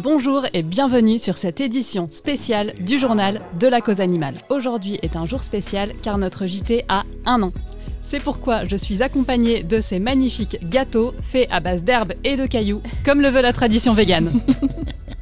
Bonjour et bienvenue sur cette édition spéciale du journal de la cause animale. Aujourd'hui est un jour spécial car notre JT a un an. C'est pourquoi je suis accompagnée de ces magnifiques gâteaux faits à base d'herbes et de cailloux, comme le veut la tradition végane.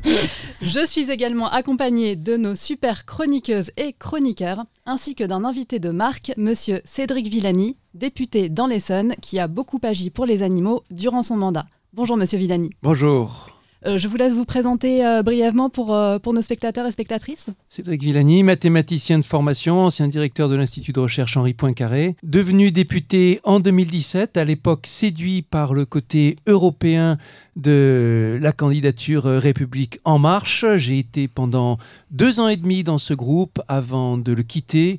Je suis également accompagnée de nos super chroniqueuses et chroniqueurs, ainsi que d'un invité de marque, monsieur Cédric Villani, député dans l'Essonne, qui a beaucoup agi pour les animaux durant son mandat. Bonjour monsieur Villani. Bonjour. Euh, je vous laisse vous présenter euh, brièvement pour, euh, pour nos spectateurs et spectatrices. Cédric Villani, mathématicien de formation, ancien directeur de l'Institut de recherche Henri Poincaré, devenu député en 2017, à l'époque séduit par le côté européen de la candidature République En Marche. J'ai été pendant deux ans et demi dans ce groupe avant de le quitter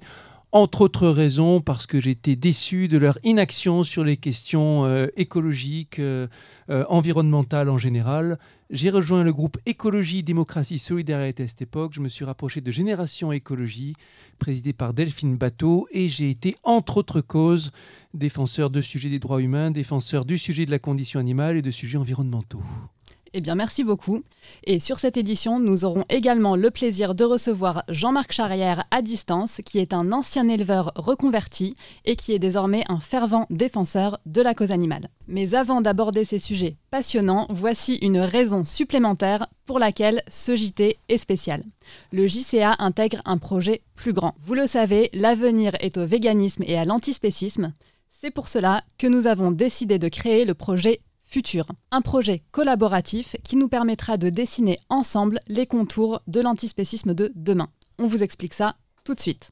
entre autres raisons parce que j'étais déçu de leur inaction sur les questions euh, écologiques, euh, euh, environnementales en général. J'ai rejoint le groupe Écologie, Démocratie, Solidarité à cette époque. Je me suis rapproché de Génération Écologie, présidé par Delphine Bateau, et j'ai été, entre autres causes, défenseur de sujets des droits humains, défenseur du sujet de la condition animale et de sujets environnementaux. Eh bien, merci beaucoup. Et sur cette édition, nous aurons également le plaisir de recevoir Jean-Marc Charrière à distance, qui est un ancien éleveur reconverti et qui est désormais un fervent défenseur de la cause animale. Mais avant d'aborder ces sujets passionnants, voici une raison supplémentaire pour laquelle ce JT est spécial. Le JCA intègre un projet plus grand. Vous le savez, l'avenir est au véganisme et à l'antispécisme. C'est pour cela que nous avons décidé de créer le projet Futur, un projet collaboratif qui nous permettra de dessiner ensemble les contours de l'antispécisme de demain. On vous explique ça tout de suite.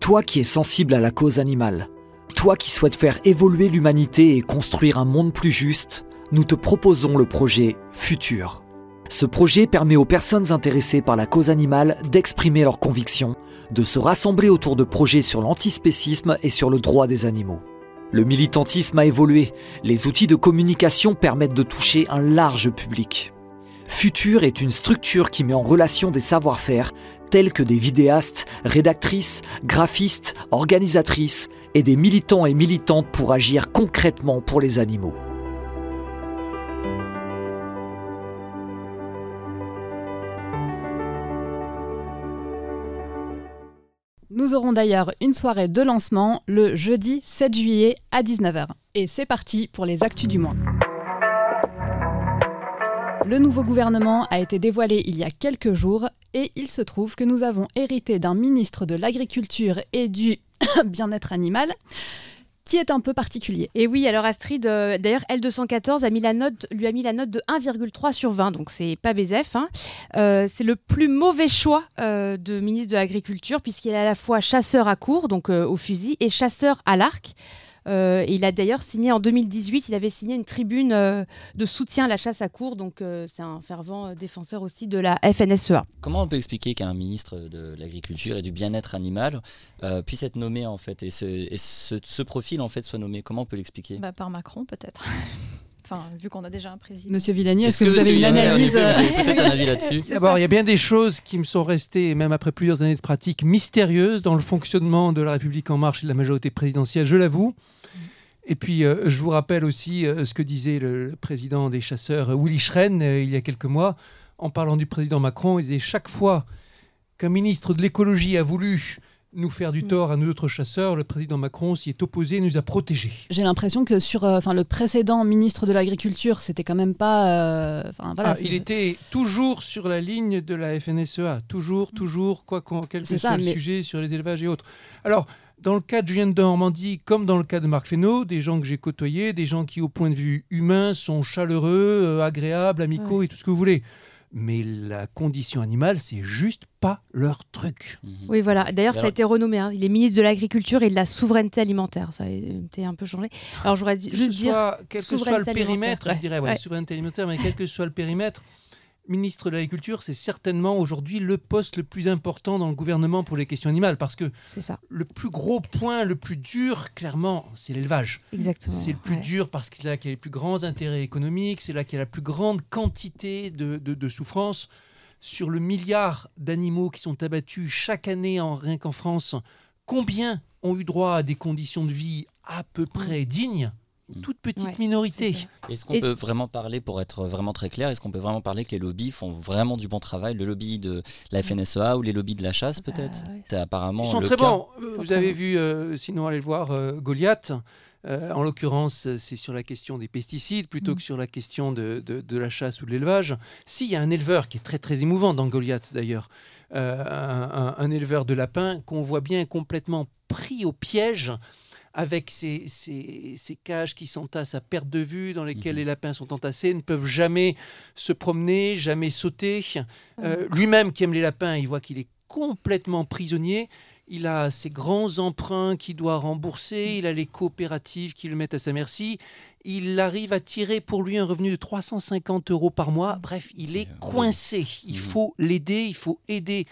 Toi qui es sensible à la cause animale, toi qui souhaites faire évoluer l'humanité et construire un monde plus juste, nous te proposons le projet Futur. Ce projet permet aux personnes intéressées par la cause animale d'exprimer leurs convictions, de se rassembler autour de projets sur l'antispécisme et sur le droit des animaux. Le militantisme a évolué, les outils de communication permettent de toucher un large public. Futur est une structure qui met en relation des savoir-faire tels que des vidéastes, rédactrices, graphistes, organisatrices et des militants et militantes pour agir concrètement pour les animaux. Nous aurons d'ailleurs une soirée de lancement le jeudi 7 juillet à 19h. Et c'est parti pour les actus du mois. Le nouveau gouvernement a été dévoilé il y a quelques jours et il se trouve que nous avons hérité d'un ministre de l'Agriculture et du bien-être animal qui est un peu particulier. Et oui, alors Astrid, euh, d'ailleurs, L214 a mis lui a mis la note de 1,3 sur 20, donc c'est pas BZF. Hein. Euh, c'est le plus mauvais choix euh, de ministre de l'Agriculture, puisqu'il est à la fois chasseur à court, donc au fusil, et chasseur à l'arc. Euh, il a d'ailleurs signé en 2018, il avait signé une tribune euh, de soutien à la chasse à court, donc euh, c'est un fervent défenseur aussi de la FNSEA. Comment on peut expliquer qu'un ministre de l'Agriculture et du bien-être animal puisse être nommé en fait et, ce, profil en fait soit nommé? Comment on peut l'expliquer? Bah, Par Macron peut-être. Enfin, vu qu'on a déjà un président. Monsieur Villani, est-ce que, vous avez une analyse Peut-être un avis là-dessus? D'abord, il y a bien des choses qui me sont restées, même après plusieurs années de pratique, mystérieuses dans le fonctionnement de la République en marche et de la majorité présidentielle, je l'avoue. Et puis, euh, je vous rappelle aussi euh, ce que disait le, président des chasseurs, Willy Schren, euh, il y a quelques mois, en parlant du président Macron. Il disait chaque fois qu'un ministre de l'écologie a voulu nous faire du mm. tort à nous autres chasseurs, le président Macron s'y est opposé et nous a protégés. J'ai l'impression que sur enfin le précédent ministre de l'Agriculture, c'était quand même pas. Voilà, ah, il était toujours sur la ligne de la FNSEA, toujours, toujours, quoi, quel que soit le sujet sur les élevages et autres. Alors, dans le cas de Julien de Normandie, comme dans le cas de Marc Fesneau, des gens que j'ai côtoyés, des gens qui, au point de vue humain, sont chaleureux, euh, agréables, amicaux et tout ce que vous voulez. Mais la condition animale, c'est juste pas leur truc. Mhm. Oui, voilà. D'ailleurs, ça a été renommé. Hein. Il est ministre de l'Agriculture et de la Souveraineté Alimentaire. Ça a été un peu changé. Alors, j'aurais juste dire. quel que soit le périmètre, je dirais, ouais, souveraineté alimentaire, mais quel que soit le périmètre, ministre de l'Agriculture, c'est certainement aujourd'hui le poste le plus important dans le gouvernement pour les questions animales, parce que le plus gros point, le plus dur, clairement, c'est l'élevage. Exactement. C'est le plus dur parce que c'est là qu'il y a les plus grands intérêts économiques, c'est là qu'il y a la plus grande quantité de, de, souffrance. Sur le milliard d'animaux qui sont abattus chaque année, en, rien qu'en France, combien ont eu droit à des conditions de vie à peu près dignes? Mm. Toute petite Ouais, minorité. Est-ce qu'on Et- peut vraiment parler, pour être vraiment très clair, est-ce qu'on peut vraiment parler que les lobbies font vraiment du bon travail Le lobby de la FNSEA ou les lobbies de la chasse, Bah, peut-être ouais. C'est apparemment Ils sont le très cas. bons. Euh, Vous avez vu, euh, sinon allez le voir, euh, Goliath. Euh, en l'occurrence, c'est sur la question des pesticides plutôt Mm. que sur la question de, de- de la chasse ou de l'élevage. Si, il y a un éleveur qui est très très émouvant dans Goliath d'ailleurs, Euh, un, un- un éleveur de lapins qu'on voit bien complètement pris au piège avec ces, ces- ces cages qui s'entassent à perte de vue, dans lesquelles Mhm. les lapins sont entassés, ne peuvent jamais se promener, jamais sauter. Euh, Lui-même qui aime les lapins, il voit qu'il est complètement prisonnier. Il a ses grands emprunts qu'il doit rembourser, il a les coopératives qui le mettent à sa merci. Il arrive à tirer pour lui un revenu de 350 euros par mois. Bref, il est coincé. Il Mhm. faut l'aider, il faut aider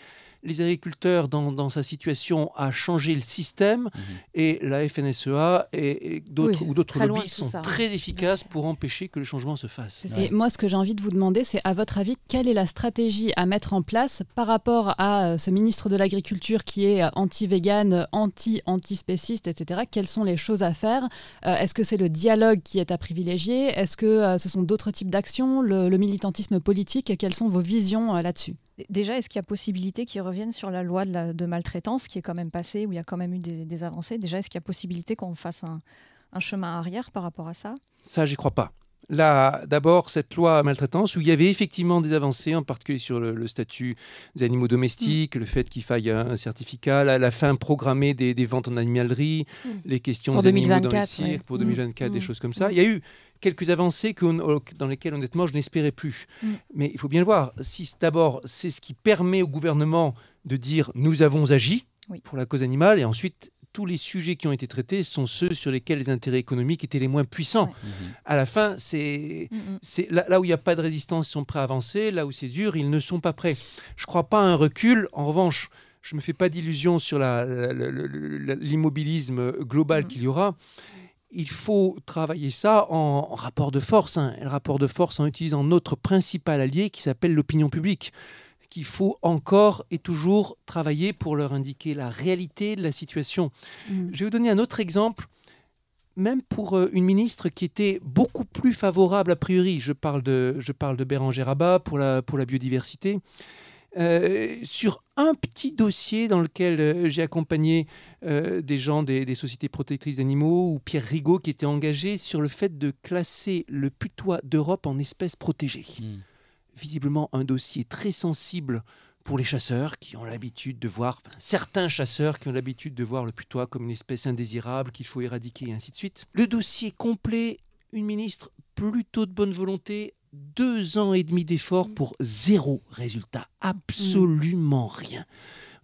les agriculteurs dans, dans sa situation à changer le système. Mhm. Et la FNSEA et, et d'autres Oui, ou d'autres lobbies sont ça. très efficaces pour empêcher que le changement se fasse. Moi, ce que j'ai envie de vous demander, c'est à votre avis, quelle est la stratégie à mettre en place par rapport à euh, ce ministre de l'Agriculture qui est euh, anti-vegan, anti-antispéciste, etc. Quelles sont les choses à faire? Euh, Est-ce que c'est le dialogue qui est à privilégier? Est-ce que euh, ce sont d'autres types d'actions? Le, le militantisme politique? Quelles sont vos visions euh, là-dessus? Déjà, est-ce qu'il y a possibilité qu'ils reviennent sur la loi de, maltraitance qui est quand même passée, où il y a quand même eu des, des avancées? Déjà, est-ce qu'il y a possibilité qu'on fasse un, un chemin arrière par rapport à ça? Ça, j'y crois pas. Là, d'abord, cette loi maltraitance, où il y avait effectivement des avancées, en particulier sur le, le statut des animaux domestiques, le fait qu'il faille un, certificat, la, la fin programmée des, des ventes en animalerie, Mm. les questions Pour des animaux dans les 2024, cirques, ouais. pour Mm. 2024, des Mm. choses comme ça. Mm. Il y a eu quelques avancées que- dans lesquelles, honnêtement, je n'espérais plus. Mm. Mais il faut bien le voir. Si d'abord, c'est ce qui permet au gouvernement de dire nous avons agi Oui. pour la cause animale, et ensuite, tous les sujets qui ont été traités sont ceux sur lesquels les intérêts économiques étaient les moins puissants. Ouais. Mhm. À la fin, c'est là, là où il n'y a pas de résistance, ils sont prêts à avancer. Là où c'est dur, ils ne sont pas prêts. Je ne crois pas à un recul. En revanche, je ne me fais pas d'illusions sur la- la- la- la- la- l'immobilisme global Mm. qu'il y aura. Il faut travailler ça en, en rapport de force. hein. Le rapport de force en utilisant notre principal allié qui s'appelle l'opinion publique qu'il faut encore et toujours travailler pour leur indiquer la réalité de la situation. Mm. Je vais vous donner un autre exemple, même pour euh, une ministre qui était beaucoup plus favorable a priori. Je parle de, je parle de Bérangère Abba pour la, pour la biodiversité. Euh, sur un petit dossier dans lequel euh, j'ai accompagné euh, des gens des, des sociétés protectrices d'animaux ou Pierre Rigaud qui était engagé sur le fait de classer le putois d'Europe en espèce protégée Mhm. Visiblement un dossier très sensible pour les chasseurs qui ont l'habitude de voir, enfin, certains chasseurs qui ont l'habitude de voir le putois comme une espèce indésirable qu'il faut éradiquer et ainsi de suite. Le dossier complet, une ministre plutôt de bonne volonté, deux ans et demi d'efforts pour zéro résultat, absolument rien.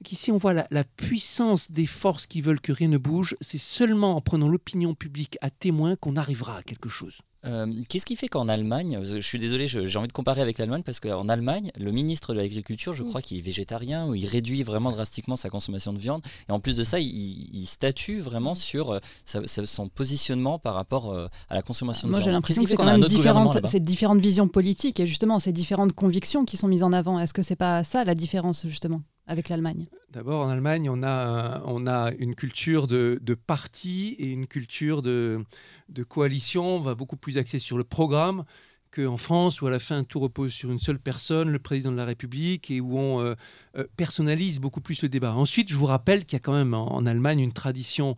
Donc ici, on voit la, la puissance des forces qui veulent que rien ne bouge. C'est seulement en prenant l'opinion publique à témoin qu'on arrivera à quelque chose. Euh, Qu'est-ce qui fait qu'en Allemagne, je suis désolé, j'ai envie de comparer avec l'Allemagne parce qu'en Allemagne, le ministre de l'Agriculture, je crois qu'il est végétarien ou il réduit vraiment drastiquement sa consommation de viande. Et en plus de ça, il, il statue vraiment sur euh, sa- sa- son positionnement par rapport euh, à la consommation Moi, de j'ai viande. l'impression que c'est fait quand même différentes, c'est différentes visions politiques et justement ces différentes convictions qui sont mises en avant. Est-ce que c'est pas ça la différence justement? Avec l'Allemagne D'abord, en Allemagne, on a, on a une culture de, de parti et une culture de, de coalition. On va beaucoup plus axer sur le programme qu'en France, où à la fin, tout repose sur une seule personne, le président de la République, et où on euh, euh, personnalise beaucoup plus le débat. Ensuite, je vous rappelle qu'il y a quand même en, en Allemagne une tradition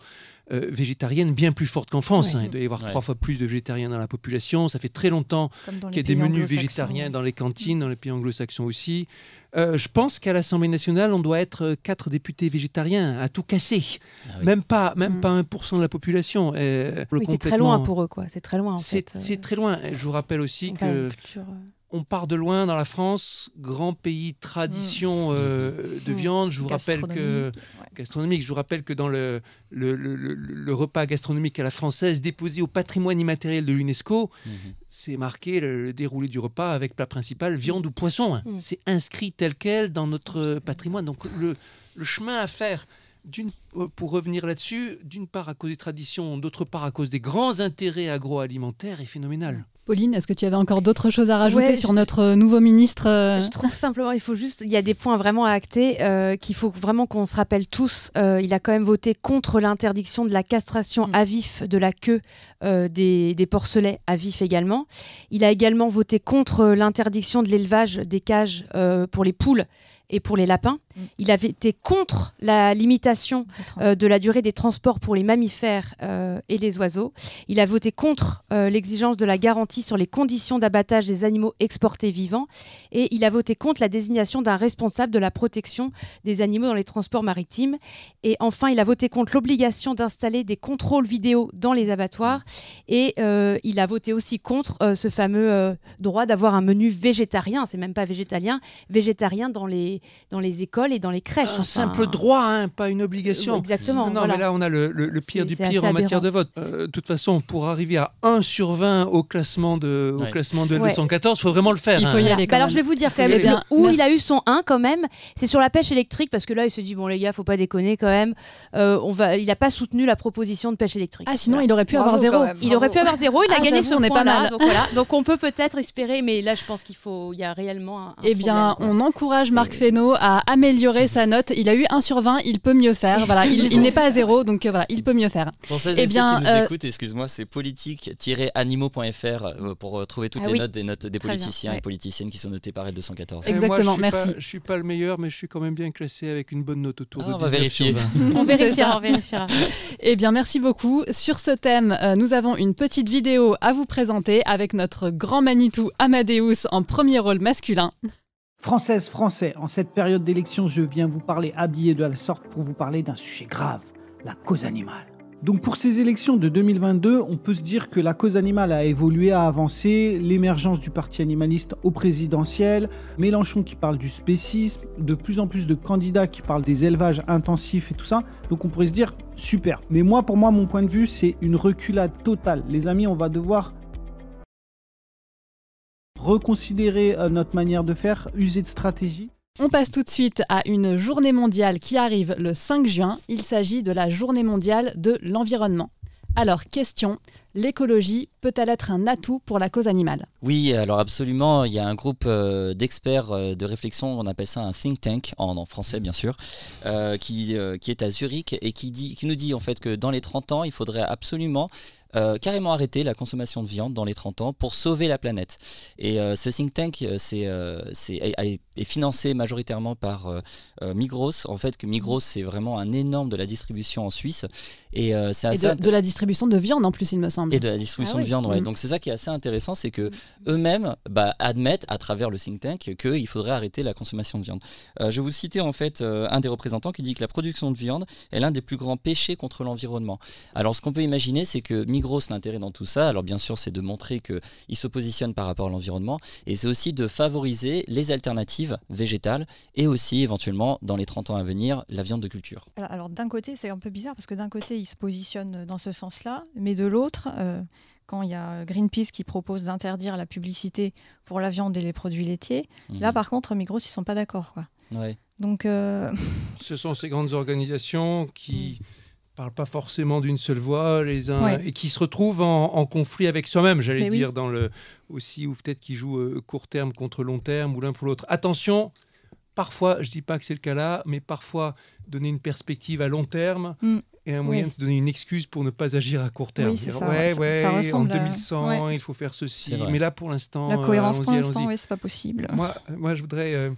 euh, végétarienne bien plus forte qu'en France. Ouais. hein. Il doit y avoir Ouais. trois fois plus de végétariens dans la population. Ça fait très longtemps qu'il y a des menus végétariens dans les cantines, dans les pays anglo-saxons aussi. Euh, je pense qu'à l'Assemblée nationale, on doit être quatre députés végétariens à tout casser. Ah oui. Même pas, même Mm. pas 1% de la population. Oui, c'est très loin pour eux, quoi. C'est très loin, en C'est fait. c'est très loin. Je vous rappelle aussi que culture, on part de loin dans la France, grand pays tradition euh, de Mm. viande. Je vous rappelle que Gastronomique, ouais. gastronomique. Je vous rappelle que dans le, le, le- le- le repas gastronomique à la française déposé au patrimoine immatériel de l'UNESCO, Mhm. c'est marqué le, déroulé du repas avec plat principal, viande ou poisson. hein. Mm. C'est inscrit tel quel dans notre patrimoine. Donc le, le chemin à faire, pour revenir là-dessus, d'une part à cause des traditions, d'autre part à cause des grands intérêts agroalimentaires, est phénoménal. Pauline, est-ce que tu avais encore d'autres choses à rajouter sur notre nouveau ministre euh Je trouve simplement, il faut juste, il y a des points vraiment à acter euh, qu'il faut vraiment qu'on se rappelle tous. Euh, il a quand même voté contre l'interdiction de la castration mm. à vif de la queue des, des, porcelets à vif également. Il a également voté contre l'interdiction de l'élevage des cages pour les poules et pour les lapins. Mm. Il avait été contre la limitation euh, de la durée des transports pour les mammifères euh, et les oiseaux. Il a voté contre euh, l'exigence de la garantie sur les conditions d'abattage des animaux exportés vivants. Et il a voté contre la désignation d'un responsable de la protection des animaux dans les transports maritimes. Et enfin, il a voté contre l'obligation d'installer des contrôles vidéo dans les abattoirs. Et il a voté aussi contre ce fameux droit d'avoir un menu végétarien, c'est même pas végétalien, végétarien dans les, dans les écoles et dans les crèches. Un simple droit, hein, pas une obligation. exactement. Non, mais là, on a le, pire du pire en matière de vote. Euh, de toute façon, pour arriver à 1 sur 20 au classement de, au classement de 214, il faut vraiment le faire. Il faut y hein. aller. Bah alors, je vais vous dire quand même, où il a eu son 1 quand même, c'est sur la pêche électrique, parce que là, il se dit, bon, les gars, faut pas déconner quand même. Euh, on va... Il n'a pas soutenu la proposition de pêche électrique. Ah, sinon, il aurait pu avoir zéro. Il aurait pu avoir zéro, il a ah, gagné son point pas mal. Donc, voilà. donc, on peut peut-être espérer, mais là, je pense qu'il faut. Il y a réellement un. eh bien, on encourage Marc Fesneau à améliorer sa note il a eu 1 sur 20, il peut mieux faire. Voilà, il, n'est pas à zéro, donc euh, voilà, il peut mieux faire. Pour celles et bien, qui nous euh, écoutent, excuse-moi, c'est politique-animaux.fr euh, pour trouver toutes ah les notes des notes des politiciens et politiciennes qui sont notées par L214. Exactement, merci. je suis pas le meilleur, mais je suis quand même bien classé avec une bonne note autour ah, de on va vérifier. on vérifiera, on vérifiera. Eh bien, merci beaucoup. Sur ce thème, nous avons une petite vidéo à vous présenter avec notre grand Manitou Amadeus en premier rôle masculin. Française, Français, en cette période d'élection, je viens vous parler habillé de la sorte pour vous parler d'un sujet grave, la cause animale. Donc pour ces élections de 2022, on peut se dire que la cause animale a évolué, a avancé, l'émergence du parti animaliste au présidentiel, Mélenchon qui parle du spécisme, de plus en plus de candidats qui parlent des élevages intensifs et tout ça. Donc on pourrait se dire super. Mais moi, pour moi, mon point de vue, c'est une reculade totale. Les amis, on va devoir reconsidérer euh, notre manière de faire, user de stratégie. On passe tout de suite à une journée mondiale qui arrive le 5 juin. Il s'agit de la journée mondiale de l'environnement. Alors, question, l'écologie peut-elle être un atout pour la cause animale? Oui, alors absolument. Il y a un groupe euh, d'experts euh, de réflexion, on appelle ça un think tank, en, français bien sûr, qui, qui, est à Zurich et qui, dit, qui nous dit en fait que dans les 30 ans, il faudrait absolument euh, carrément arrêter la consommation de viande dans les 30 ans pour sauver la planète. Et euh, ce think tank euh, c'est, est, financé majoritairement par Migros. En fait, que Migros, c'est vraiment un énorme de la distribution en Suisse. Et, c'est de, la distribution de viande en plus, il me semble. Et de la distribution ah de viande, ouais. Mm. Donc c'est ça qui est assez intéressant, c'est que eux-mêmes bah, admettent à travers le think tank qu'il faudrait arrêter la consommation de viande. je vais vous citer en fait un des représentants qui dit que la production de viande est l'un des plus grands péchés contre l'environnement. Alors ce qu'on peut imaginer, c'est que Migros gros l'intérêt dans tout ça, alors bien sûr, c'est de montrer qu'il se positionne par rapport à l'environnement, et c'est aussi de favoriser les alternatives végétales, et aussi éventuellement, dans les 30 ans à venir, la viande de culture. Alors, d'un côté, c'est un peu bizarre, parce que d'un côté, il se positionne dans ce sens-là, mais de l'autre... Euh, quand il y a Greenpeace qui propose d'interdire la publicité pour la viande et les produits laitiers, mhm. là par contre Migros ils sont pas d'accord quoi. Donc euh, ce sont ces grandes organisations qui mm parlent pas forcément d'une seule voix, les uns, et qui se retrouvent en, conflit avec soi-même, j'allais dire, dans le aussi, ou peut-être qui jouent euh, court terme contre long terme, ou l'un pour l'autre. Attention, parfois, je dis pas que c'est le cas là, mais parfois donner une perspective à long terme. Mm. Et un moyen de se donner une excuse pour ne pas agir à court terme. Oui, ça, ouais, ouais, en 2100, il faut faire ceci. Mais là, pour l'instant, la cohérence pour l'instant, oui, c'est pas possible. Moi, moi, je voudrais euh,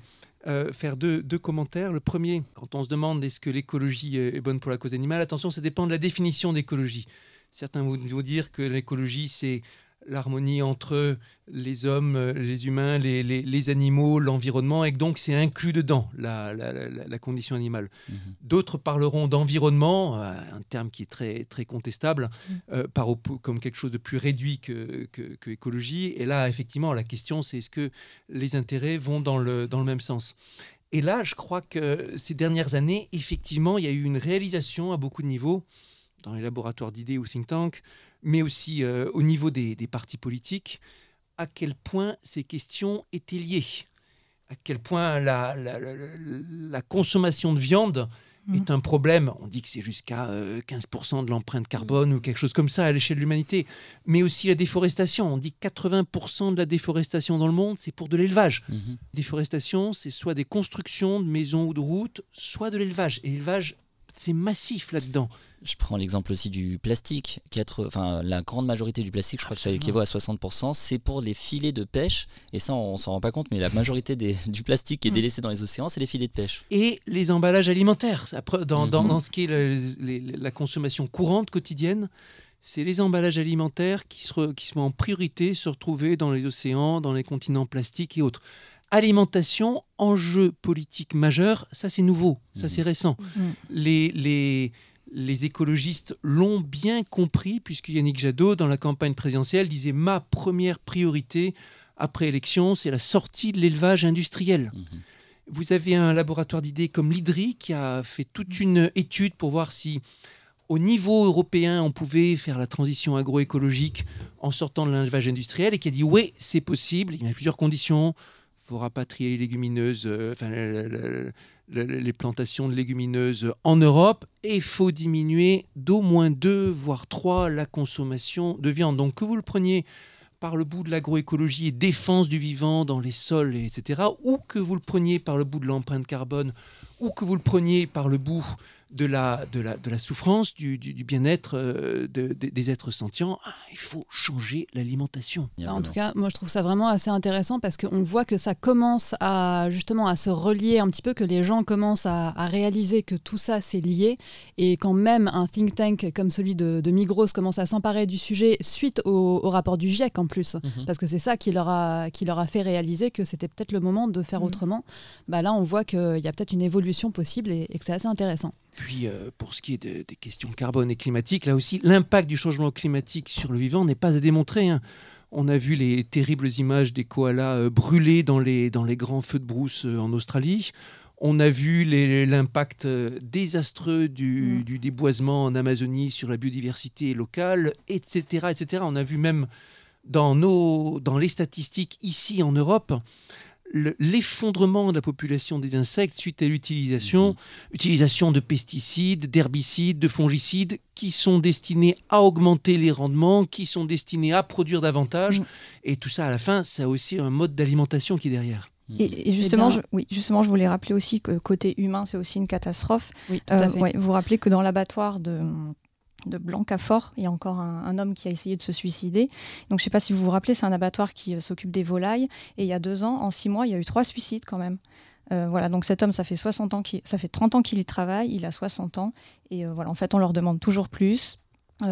euh, faire deux, commentaires. Le premier, quand on se demande est-ce que l'écologie est bonne pour la cause animale, attention, ça dépend de la définition d'écologie. Certains vont dire que l'écologie, c'est l'harmonie entre les hommes, les humains, les, animaux, l'environnement, et que donc c'est inclus dedans la, condition animale. Mhm. D'autres parleront d'environnement, euh, un terme qui est très, très contestable, mhm. euh, par, comme quelque chose de plus réduit que, que, écologie. Et là, effectivement, la question, c'est est-ce que les intérêts vont dans le, dans le même sens? Et là, je crois que ces dernières années, effectivement, il y a eu une réalisation à beaucoup de niveaux, dans les laboratoires d'idées ou think tanks, mais aussi euh, au niveau des, partis politiques, à quel point ces questions étaient liées, à quel point la, la, consommation de viande est mhm. un problème. On dit que c'est jusqu'à 15% de l'empreinte carbone ou quelque chose comme ça à l'échelle de l'humanité. Mais aussi la déforestation. On dit que 80% de la déforestation dans le monde, c'est pour de l'élevage. Mhm. Déforestation, c'est soit des constructions de maisons ou de routes, soit de l'élevage. Et l'élevage c'est massif là-dedans. Je prends l'exemple aussi du plastique. enfin, la grande majorité du plastique, je crois que ça équivaut à 60%, c'est pour les filets de pêche. Et ça, on s'en rend pas compte, mais la majorité du plastique qui est mm. délaissé dans les océans, c'est les filets de pêche. Et les emballages alimentaires. Après, dans, mm-hmm. ce qui est la consommation courante quotidienne, c'est les emballages alimentaires qui, se, qui sont en priorité se retrouver dans les océans, dans les continents plastiques et autres alimentation, enjeu politique majeur, ça c'est nouveau, ça c'est mmh. récent. Mmh. Les, les, les écologistes l'ont bien compris, puisque Yannick Jadot, dans la campagne présidentielle, disait Ma première priorité après élection, c'est la sortie de l'élevage industriel. Mmh. Vous avez un laboratoire d'idées comme l'IDRI qui a fait toute une étude pour voir si au niveau européen, on pouvait faire la transition agroécologique en sortant de l'élevage industriel et qui a dit oui, c'est possible. Il y a plusieurs conditions faut rapatrier les légumineuses, euh, enfin, les plantations de légumineuses en Europe et il faut diminuer d'au moins deux, voire trois, la consommation de viande. Donc que vous le preniez par le bout de l'agroécologie et défense du vivant dans les sols, etc., ou que vous le preniez par le bout de l'empreinte carbone, ou que vous le preniez par le bout de la, de la, de la souffrance, du, du, bien-être euh, des êtres sentients, ah, il faut changer l'alimentation. En tout cas, moi je trouve ça vraiment assez intéressant parce qu'on voit que ça commence à justement à se relier un petit peu, que les gens commencent à, réaliser que tout ça c'est lié et quand même un think tank comme celui de, Migros commence à s'emparer du sujet suite au, rapport du GIEC en plus, mhm. parce que c'est ça qui leur, a, qui leur a fait réaliser que c'était peut-être le moment de faire mhm. autrement. Bah là, on voit qu'il y a peut-être une évolution possible et que c'est assez intéressant. Puis, euh, pour ce qui est des questions carbone et climatiques, là aussi, l'impact du changement climatique sur le vivant n'est pas à démontrer. Hein. On a vu les terribles images des koalas euh, brûlés dans les, dans les grands feux de brousse euh, en Australie. On a vu l'impact désastreux mm. du, déboisement en Amazonie sur la biodiversité locale, etc., etc. On a vu même dans, nos, dans les statistiques ici en Europe l'effondrement de la population des insectes suite à l'utilisation mhm. utilisation de pesticides, d'herbicides, de fongicides qui sont destinés à augmenter les rendements, qui sont destinés à produire davantage. Mhm. Et tout ça, à la fin, ça a aussi un mode d'alimentation qui est derrière. Et, justement, je, oui, justement, je voulais rappeler aussi que côté humain, c'est aussi une catastrophe. Oui, tout à euh, fait. vous rappelez que dans l'abattoir de, de Blancafort. Il y a encore un, homme qui a essayé de se suicider. Donc, je ne sais pas si vous vous rappelez, c'est un abattoir qui euh, s'occupe des volailles. Et il y a deux ans, en six mois, il y a eu trois suicides quand même. Euh, voilà, donc cet homme, ça fait 60 ans ça fait 30 ans qu'il y travaille, il a 60 ans, et euh, voilà, en fait, on leur demande toujours plus,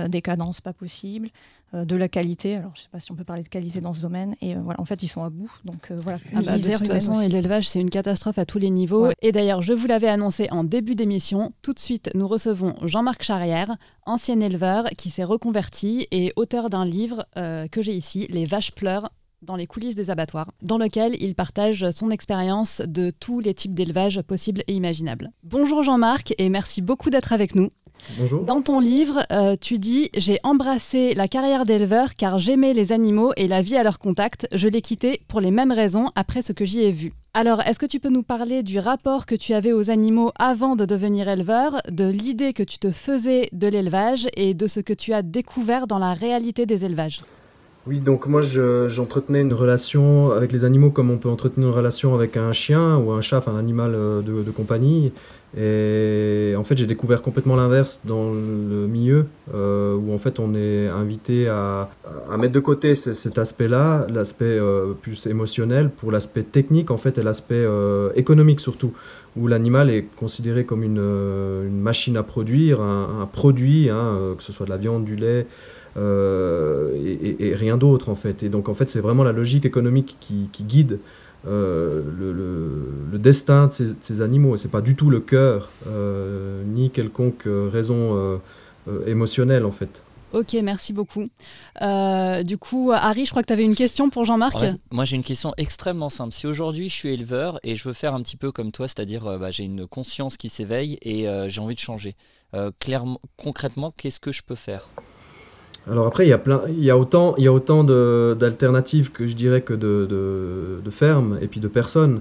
des cadences pas possibles, euh, de la qualité. Alors, je ne sais pas si on peut parler de qualité dans ce domaine. Et euh, voilà, en fait, ils sont à bout. Donc euh, voilà. Ah bah, de toute façon, l'élevage, c'est une catastrophe à tous les niveaux. Et d'ailleurs, je vous l'avais annoncé en début d'émission. Tout de suite, nous recevons Jean-Marc Charrière, ancien éleveur qui s'est reconverti et auteur d'un livre que j'ai ici, Les vaches pleurent dans les coulisses des abattoirs, dans lequel il partage son expérience de tous les types d'élevage possibles et imaginables. Bonjour Jean-Marc et merci beaucoup d'être avec nous. Bonjour. Dans ton livre, euh, tu dis J'ai embrassé la carrière d'éleveur car j'aimais les animaux et la vie à leur contact. Je l'ai quitté pour les mêmes raisons après ce que j'y ai vu. Alors, est-ce que tu peux nous parler du rapport que tu avais aux animaux avant de devenir éleveur, de l'idée que tu te faisais de l'élevage et de ce que tu as découvert dans la réalité des élevages? Oui, donc moi j'entretenais une relation avec les animaux comme on peut entretenir une relation avec un chien ou un chat, un animal euh, de compagnie. Et en fait, j'ai découvert complètement l'inverse dans le milieu, euh, où en fait on est invité à, mettre de côté cet aspect-là, l'aspect euh, plus émotionnel, pour l'aspect technique en fait et l'aspect économique surtout, où l'animal est considéré comme une, une, machine à produire, un, produit, hein, que ce soit de la viande, du lait. Et, et, rien d'autre en fait. Et donc en fait c'est vraiment la logique économique qui, qui guide euh, le, destin de ces, animaux. Et c'est pas du tout le cœur, euh, ni quelconque euh, raison émotionnelle en fait. Ok, merci beaucoup. du coup, Harry, je crois que tu avais une question pour Jean-Marc. moi, j'ai une question extrêmement simple. Si aujourd'hui je suis éleveur et je veux faire un petit peu comme toi, c'est-à-dire bah, j'ai une conscience qui s'éveille et j'ai envie de changer, clairement, concrètement, qu'est-ce que je peux faire? Alors après, il y a, plein, il y a autant, il y a autant d'alternatives que je dirais que de, fermes et puis de personnes.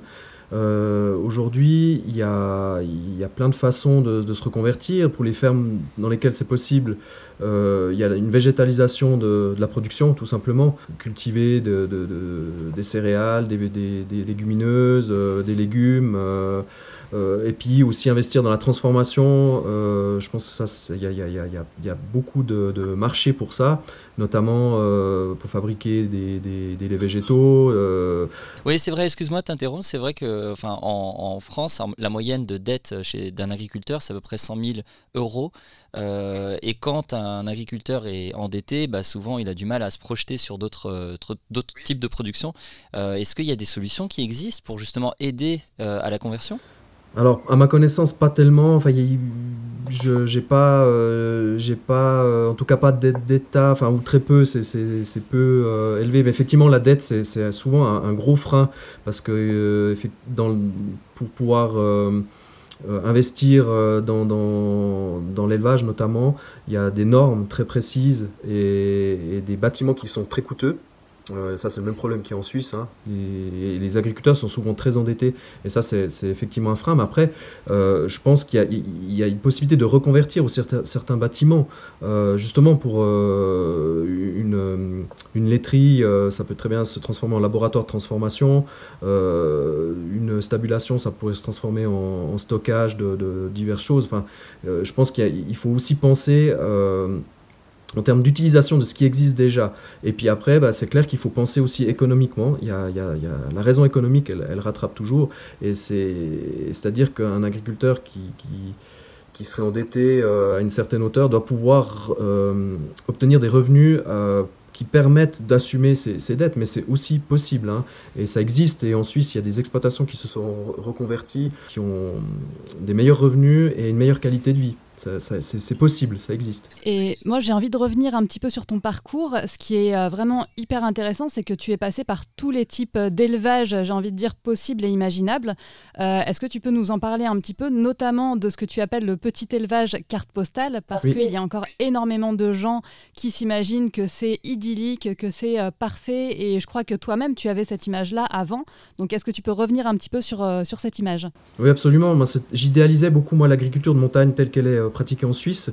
Aujourd'hui, il y a, y a, plein de façons de, se reconvertir. Pour les fermes dans lesquelles c'est possible, il y a une végétalisation de, la production, tout simplement. Cultiver des céréales, des, légumineuses, des légumes. Euh, et puis aussi investir dans la transformation. Euh, je pense qu'il y, y, a beaucoup de, marchés pour ça, notamment euh, pour fabriquer des, des, végétaux. Oui, c'est vrai, excuse-moi de t'interrompre. C'est vrai que enfin, en, France, la moyenne de dette d'un agriculteur, c'est à peu près 100 000 euros. Et quand un agriculteur est endetté, bah souvent il a du mal à se projeter sur d'autres types de production. Est-ce qu'il y a des solutions qui existent pour justement aider à la conversion? Alors, à ma connaissance, pas tellement. Enfin, je j'ai pas, euh, j'ai pas, euh, en tout cas pas de dette d'État, enfin ou très peu, c'est peu euh, élevé. Mais effectivement, la dette, c'est souvent un, gros frein parce que dans, pour pouvoir investir dans, dans, dans l'élevage notamment, il y a des normes très précises et des bâtiments qui sont très coûteux ça, c'est le même problème a en Suisse. Hein. Les, agriculteurs sont souvent très endettés, et ça, c'est effectivement un frein. Mais après, euh, je pense qu'il y, a une possibilité de reconvertir certains, bâtiments, euh, justement pour euh, une, une, laiterie, ça peut très bien se transformer en laboratoire de transformation. une stabulation, ça pourrait se transformer en, stockage de, de, diverses choses. Enfin, je pense qu'il faut aussi penser en termes d'utilisation de ce qui existe déjà. Et puis après, bah, c'est clair qu'il faut penser aussi économiquement. Il y a, la raison économique, elle, rattrape toujours. Et c'est-à-dire qu'un agriculteur qui, serait endetté euh, à une certaine hauteur doit pouvoir euh, obtenir des revenus euh, qui permettent d'assumer ces, dettes, mais c'est aussi possible. Hein. Et ça existe. Et en Suisse, il y a des exploitations qui se sont reconverties, qui ont des meilleurs revenus et une meilleure qualité de vie c'est possible, ça existe. Et moi, j'ai envie de revenir un petit peu sur ton parcours. Ce qui est euh, vraiment hyper intéressant, c'est que tu es passé par tous les types d'élevage, j'ai envie de dire, possibles et imaginables. Euh, est-ce que tu peux nous en parler un petit peu, notamment de ce que tu appelles le petit élevage carte postale? Parce qu'il y a encore énormément de gens qui s'imaginent que c'est idyllique, que c'est euh, parfait. Et je crois que toi-même, tu avais cette image-là avant. Donc, est-ce que tu peux revenir un petit peu sur, sur cette image? Oui, absolument. J'idéalisais beaucoup, moi, l'agriculture de montagne telle qu'elle est pratiqué en Suisse.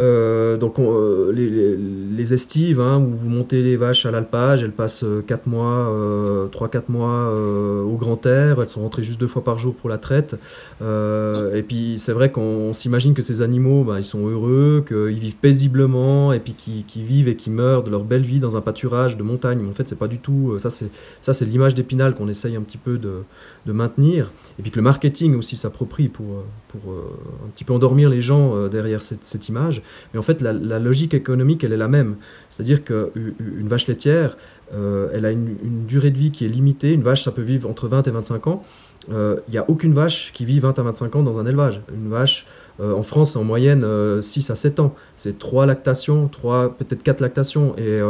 Euh, donc euh, les, estives hein, où vous montez les vaches à l'alpage, elles passent 4 euh, mois, 3-4 mois au grand air, elles sont rentrées juste deux fois par jour pour la traite. et puis c'est vrai qu'on s'imagine que ces animaux, bah, ils sont heureux, qu'ils vivent paisiblement et puis qu'ils vivent et qu'ils meurent de leur belle vie dans un pâturage de montagne. Mais en fait c'est pas du tout, ça c'est, l'image d'Épinal qu'on essaye un petit peu de, de maintenir. Et puis que le marketing aussi s'approprie pour, euh, pour euh, un petit peu endormir les gens euh, derrière cette, cette image. Mais en fait, la, logique économique, elle est la même. C'est-à-dire qu'une vache laitière, elle a une, durée de vie qui est limitée. Une vache, ça peut vivre entre 20 et 25 ans. Il n'y a aucune vache qui vit 20 à 25 ans dans un élevage. Une vache, en France, en moyenne 6 à 7 ans. C'est 3 lactations, 3, peut-être 4 lactations. Et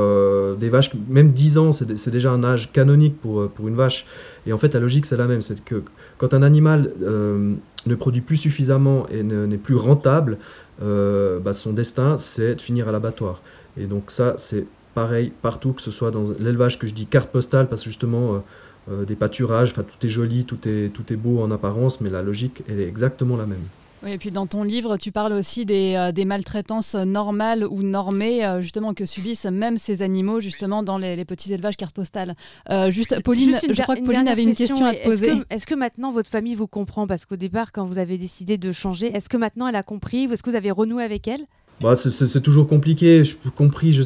des vaches, même 10 ans, c'est déjà un âge canonique pour, pour une vache. Et en fait, la logique, c'est la même. C'est que quand un animal euh, ne produit plus suffisamment et n'est plus rentable, euh, bah, son destin, c'est de finir à l'abattoir. Et donc ça, c'est pareil partout, que ce soit dans l'élevage que je dis carte postale, parce que justement, euh, des pâturages, tout est joli, tout est, tout est beau en apparence, mais la logique, elle est exactement la même. Oui, et puis dans ton livre, tu parles aussi des, euh, des maltraitances normales ou normées, euh, justement, que subissent même ces animaux, justement, dans les, petits élevages carte postale. Euh, juste, Pauline, je crois que Pauline avait une question, à te poser. Est-ce que, maintenant votre famille vous comprend? Parce qu'au départ, quand vous avez décidé de changer, est-ce que maintenant elle a compris Est-ce que vous avez renoué avec elle? Bah, C'est toujours compliqué. Je compris, je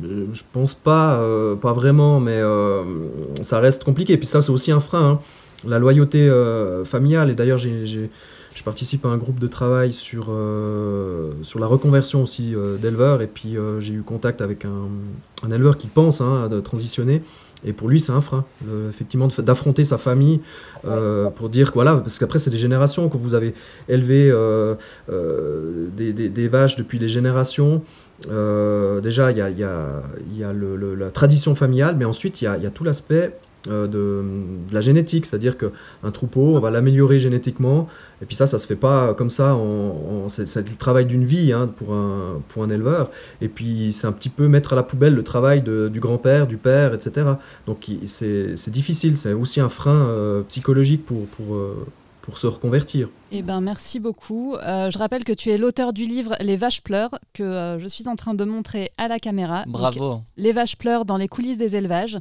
je pense pas, pas vraiment, mais ça reste compliqué. Et puis ça, c'est aussi un frein. Hein. La loyauté familiale. Et d'ailleurs, j'ai je participe à un groupe de travail sur, euh, sur la reconversion aussi euh, d'éleveurs. Et puis euh, j'ai eu contact avec un, éleveur qui pense hein, à transitionner. Et pour lui, c'est un frein, effectivement, d'affronter sa famille pour dire que voilà, parce qu'après, c'est des générations que vous avez élevé des, vaches depuis des générations. déjà, il y a, y y a la tradition familiale, mais ensuite, il y a tout l'aspect euh, de, la génétique, c'est-à-dire qu'un troupeau, on va l'améliorer génétiquement, et puis ça, ça se fait pas comme ça, c'est le travail d'une vie hein, pour, un, pour un éleveur, et puis c'est un petit peu mettre à la poubelle le travail du grand-père, du père, etc. Donc c'est difficile, c'est aussi un frein euh, psychologique pour, pour, euh, pour se reconvertir. Eh ben, merci beaucoup. Euh, je rappelle que tu es l'auteur du livre Les vaches pleurent, que euh, je suis en train de montrer à la caméra. Bravo. les vaches pleurent dans les coulisses des élevages.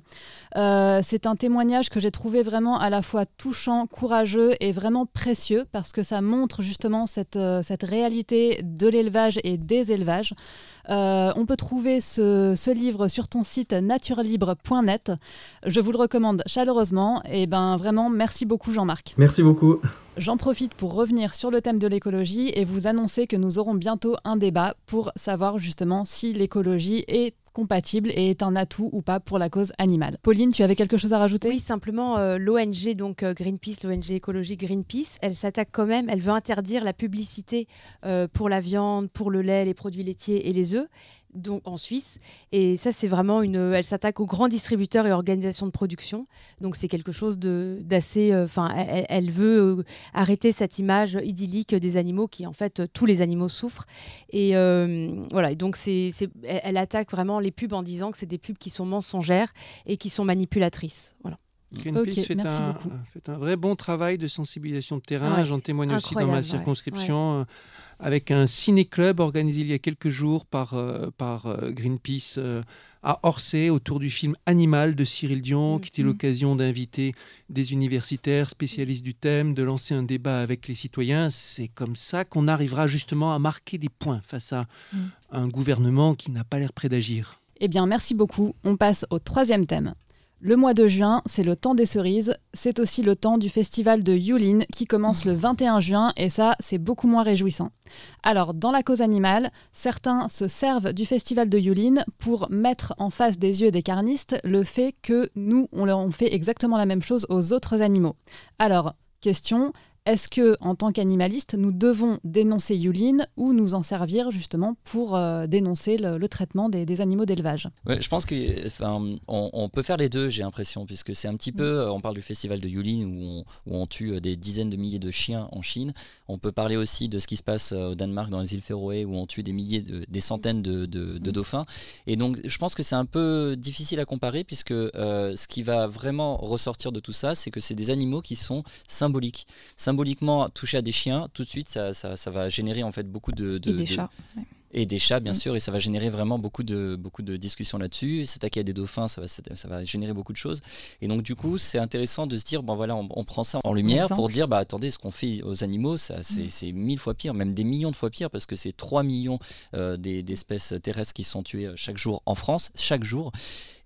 Euh, c'est un témoignage que j'ai trouvé vraiment à la fois touchant, courageux et vraiment précieux parce que ça montre justement cette, cette réalité de l'élevage et des élevages. On peut trouver ce, ce, livre sur ton site naturelibre.net. Je vous le recommande chaleureusement. Et ben vraiment, merci beaucoup Jean-Marc. Merci beaucoup. J'en profite pour revenir sur le thème de l'écologie et vous annoncer que nous aurons bientôt un débat pour savoir justement si l'écologie est compatible et est un atout ou pas pour la cause animale. Pauline, tu avais quelque chose à rajouter? Oui, simplement euh, l'ONG donc euh, Greenpeace, l'ONG écologique Greenpeace, elle s'attaque quand même, elle veut interdire la publicité euh, pour la viande, pour le lait, les produits laitiers et les œufs donc en Suisse. Et ça, c'est vraiment une. Elle s'attaque aux grands distributeurs et organisations de production. Donc c'est quelque chose d'assez. Euh, enfin, elle, veut euh, arrêter cette image idyllique des animaux qui, en fait, tous les animaux souffrent. Et euh, voilà. Et donc c'est, elle, attaque vraiment les pubs en disant que c'est des pubs qui sont mensongères et qui sont manipulatrices. Voilà. Greenpeace fait, un, fait, un, vrai bon travail de sensibilisation de terrain. J'en témoigne aussi dans ma circonscription avec un ciné-club organisé il y a quelques jours par, euh, par euh, Greenpeace euh, à Orsay autour du film Animal de Cyril Dion, qui était mhm. l'occasion d'inviter des universitaires spécialistes du thème, de lancer un débat avec les citoyens. C'est comme ça qu'on arrivera justement à marquer des points face à mhm. un gouvernement qui n'a pas l'air prêt d'agir. Eh bien, merci beaucoup. On passe au troisième thème. Le mois de juin, c'est le temps des cerises. C'est aussi le temps du festival de Yulin qui commence le 21 juin et ça, c'est beaucoup moins réjouissant. Alors, dans la cause animale, certains se servent du festival de Yulin pour mettre en face des yeux des carnistes le fait que nous, on leur fait exactement la même chose aux autres animaux. Alors, question, est-ce que, en tant qu'animaliste, nous devons dénoncer Yulin ou nous en servir justement pour euh, dénoncer le, traitement des, animaux d'élevage? Je pense qu'on on, peut faire les deux, j'ai l'impression, puisque c'est un petit peu, euh, on parle du festival de Yulin où on, tue euh, des dizaines de milliers de chiens en Chine. On peut parler aussi de ce qui se passe au Danemark, dans les îles Féroé, où on tue des milliers, des centaines de, mm. dauphins. Et donc, je pense que c'est un peu difficile à comparer, puisque ce qui va vraiment ressortir de tout ça, c'est que c'est des animaux qui sont symboliques symboliquement toucher à des chiens, tout de suite, ça, ça, va générer en fait beaucoup de... et des chats. Et des chats, bien mm. sûr, et ça va générer vraiment beaucoup de, beaucoup de discussions là-dessus. S'attaquer à des dauphins, ça va, ça va générer beaucoup de choses. Et donc, du coup, c'est intéressant de se dire, bon voilà, on, prend ça en lumière pour dire, bah attendez, ce qu'on fait aux animaux, ça, mm. c'est mille fois pire, même des millions de fois pire, parce que c'est 3 millions euh, d'espèces terrestres qui sont tuées euh, chaque jour en France, chaque jour.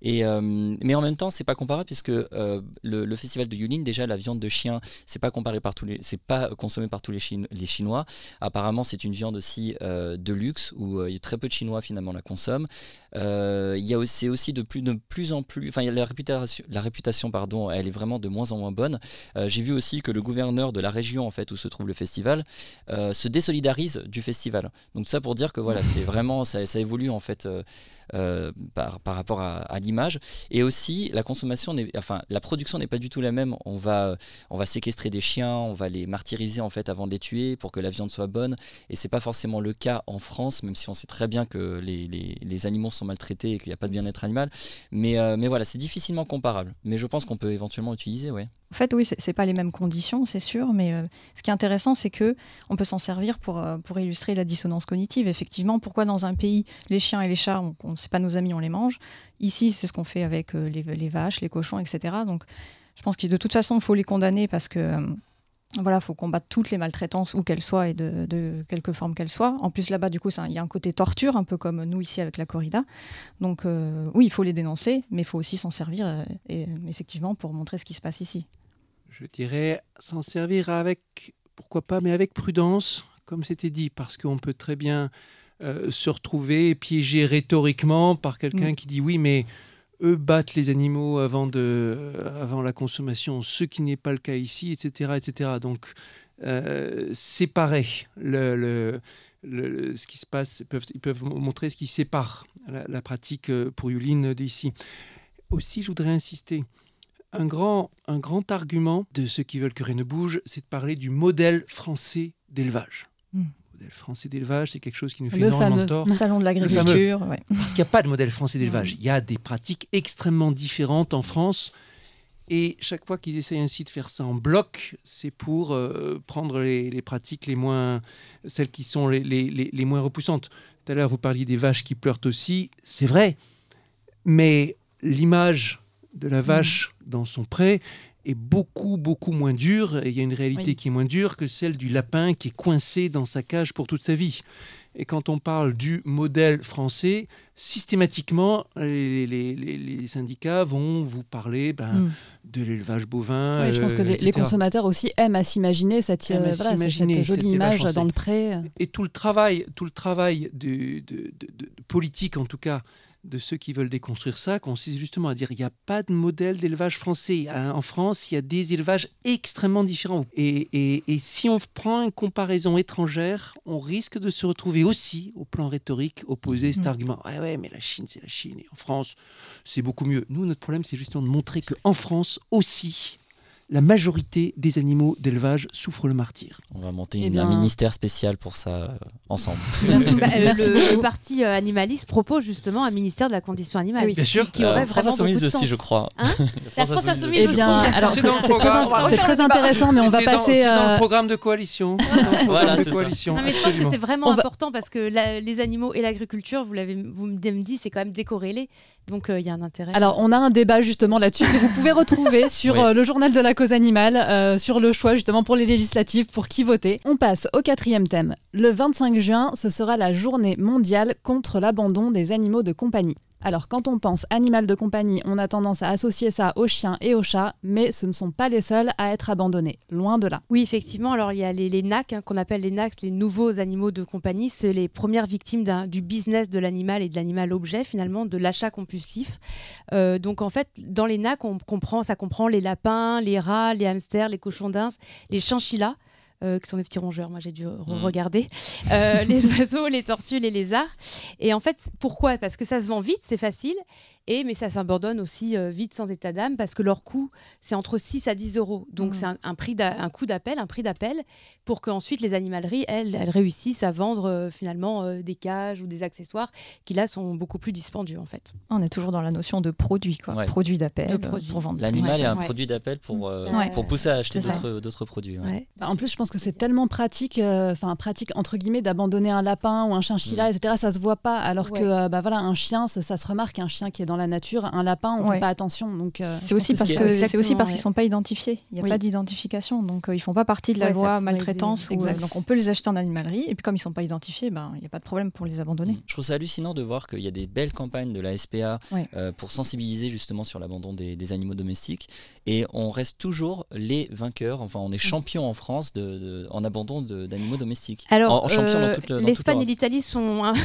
Euh, mais en même temps, c'est pas comparable puisque euh, le, festival de Yulin, déjà la viande de chien, c'est pas comparé par tous les, c'est pas consommé par tous les, Chinois. Apparemment, c'est une viande aussi euh, de luxe où très peu de Chinois finalement la consomment. il aussi, c'est aussi de plus, de plus en plus, enfin la réputation, la réputation pardon, elle est vraiment de moins en moins bonne. J'ai vu aussi que le gouverneur de la région en fait où se trouve le festival se désolidarise du festival. Donc ça pour dire que voilà, c'est vraiment ça, ça évolue en fait. Euh, par, par, rapport à, l'image. Et aussi, la consommation, enfin, la production n'est pas du tout la même. On va, on va séquestrer des chiens, on va les martyriser en fait avant de les tuer pour que la viande soit bonne. Et c'est pas forcément le cas en France, même si on sait très bien que les, les, animaux sont maltraités et qu'il n'y a pas de bien-être animal. Mais, euh, mais voilà, c'est difficilement comparable. Mais je pense qu'on peut éventuellement utiliser, ouais. En fait, oui, c'est pas les mêmes conditions, c'est sûr, mais euh, ce qui est intéressant, c'est que on peut s'en servir pour, pour illustrer la dissonance cognitive. Effectivement, pourquoi dans un pays, les chiens et les chats, on, c'est pas nos amis, on les mange. Ici, c'est ce qu'on fait avec euh, les, vaches, les cochons, etc. Donc, je pense que de toute façon, il faut les condamner parce que euh, voilà, faut combattre toutes les maltraitances, où qu'elles soient et de, quelque forme qu'elles soient. En plus, là-bas, du coup, il y a un côté torture, un peu comme nous ici avec la corrida. Donc, euh, oui, il faut les dénoncer, mais il faut aussi s'en servir, effectivement, pour montrer ce qui se passe ici. Je dirais s'en servir avec, pourquoi pas, mais avec prudence, comme c'était dit, parce qu'on peut très bien euh, se retrouver piégé rhétoriquement par quelqu'un mm. qui dit oui, mais eux battent les animaux avant, de, avant la consommation, ce qui n'est pas le cas ici, etc. etc. Donc, euh, séparer le, le, ce qui se passe, ils peuvent, ils peuvent montrer ce qui sépare la, pratique euh, pour Yuline d'ici. Aussi, je voudrais insister, un grand, un grand argument de ceux qui veulent que rien ne bouge, c'est de parler du modèle français d'élevage. Mm. Le modèle français d'élevage, c'est quelque chose qui nous fait Le énormément fameux. tort. Salon de l'agriculture. ouais. Parce qu'il n'y a pas de modèle français d'élevage. Il y a des pratiques extrêmement différentes en France. Et chaque fois qu'ils essayent ainsi de faire ça en bloc, c'est pour euh, prendre les, les pratiques les moins, celles qui sont les, les- les- les moins repoussantes. Tout à l'heure, vous parliez des vaches qui pleurent aussi. C'est vrai. Mais l'image de la vache dans son pré est beaucoup, beaucoup moins dure. Et il y a une réalité Oui. qui est moins dure que celle du lapin qui est coincé dans sa cage pour toute sa vie. Et quand on parle du modèle français, systématiquement, les, les- les- les syndicats vont vous parler ben, Mm. de l'élevage bovin. Oui, je pense que euh, les, consommateurs aussi aiment à s'imaginer cette, euh, voilà, cette- jolie image français. dans le pré. Et tout le travail, tout le travail de, de- de- de- de politique, en tout cas, de ceux qui veulent déconstruire ça, consiste justement à dire il n'y a pas de modèle d'élevage français. En France, il y a des élevages extrêmement différents. Et, et- et si on prend une comparaison étrangère, on risque de se retrouver aussi, au plan rhétorique, opposé à cet Mhm. argument. Ouais, ouais, mais la Chine, c'est la Chine. Et en France, c'est beaucoup mieux. Nous, notre problème, c'est justement de montrer qu'en France aussi, la majorité des animaux d'élevage souffrent le martyr. On va monter Eh une- bien- un ministère spécial pour ça euh, ensemble. Merci, Bah, euh, merci le, parti euh, animaliste propose justement un ministère de la condition animale. Ah oui. Bien sûr. Qui aurait Euh, France Insoumise aussi, sens. je crois. Hein La France Insoumise Eh aussi. bien, alors C'est dans le très, programme. int- c'est très intéressant, mais on va passer. C'est dans le programme de coalition. Voilà, c'est ça. coalition. Non, mais je pense que c'est vraiment va- important parce que la- les animaux et l'agriculture, vous l'avez, vous me dit, c'est quand même décorrélé. Donc euh, il y a un intérêt. Alors, on a un débat justement là-dessus que vous pouvez retrouver sur Oui. euh, le journal de la cause animale, euh, sur le choix justement pour les législatives, pour qui voter. On passe au quatrième thème. Le 25 juin, ce sera la journée mondiale contre l'abandon des animaux de compagnie. Alors, quand on pense animal de compagnie, on a tendance à associer ça aux chiens et aux chats, mais ce ne sont pas les seuls à être abandonnés. Loin de là. Oui, effectivement. Alors, il y a les, les NAC, hein, qu'on appelle les NAC, les nouveaux animaux de compagnie. C'est les premières victimes du business de l'animal et de l'animal objet, finalement, de l'achat compulsif. Euh, donc, en fait, dans les NAC, on comprend, ça comprend les lapins, les rats, les hamsters, les cochons d'Inde, les chinchillas. Euh, qui sont des petits rongeurs, moi j'ai dû re- regarder, Euh, les oiseaux, les tortues, les lézards. Et en fait, pourquoi? Parce que ça se vend vite, c'est facile, et, mais ça s'abandonne aussi euh, vite sans état d'âme, parce que leur coût, c'est entre 6 à 10 euros. Donc Mhm. c'est un, un prix un coût d'appel, un prix d'appel, pour qu'ensuite les animaleries, elles, elles réussissent à vendre euh, finalement euh, des cages ou des accessoires qui là sont beaucoup plus dispendieux en fait. On est toujours dans la notion de produit, quoi. Ouais. Produit d'appel euh, pour vendre. L'animal est un Ouais. produit d'appel pour, euh, Ouais. pour pousser à acheter d'autres produits. ouais. Ouais. Bah, En plus, je pense que c'est tellement pratique, euh, enfin pratique entre guillemets, d'abandonner un lapin ou un chinchilla, etc. Ça se voit pas, alors Ouais. que euh, bah voilà, un chien, ça, ça se remarque, un chien qui est dans la nature, un lapin, on Ouais. fait pas attention. Donc euh, C'est aussi parce que c'est aussi parce ouais. qu'ils sont pas identifiés. Il n'y a Oui. pas d'identification, donc euh, ils font pas partie de la Ouais, loi maltraitance. ou, euh, donc on peut les acheter en animalerie et puis comme ils sont pas identifiés, ben il n'y a pas de problème pour les abandonner. Mm. Je trouve ça hallucinant de voir qu'il y a des belles campagnes de la SPA Ouais. euh, pour sensibiliser justement sur l'abandon des, des animaux domestiques et on reste toujours les vainqueurs, enfin on est champion en France de, de- en abandon de- d'animaux domestiques. Alors, en, en champion euh, dans toute le- dans toute l'Espagne et l'Italie sont.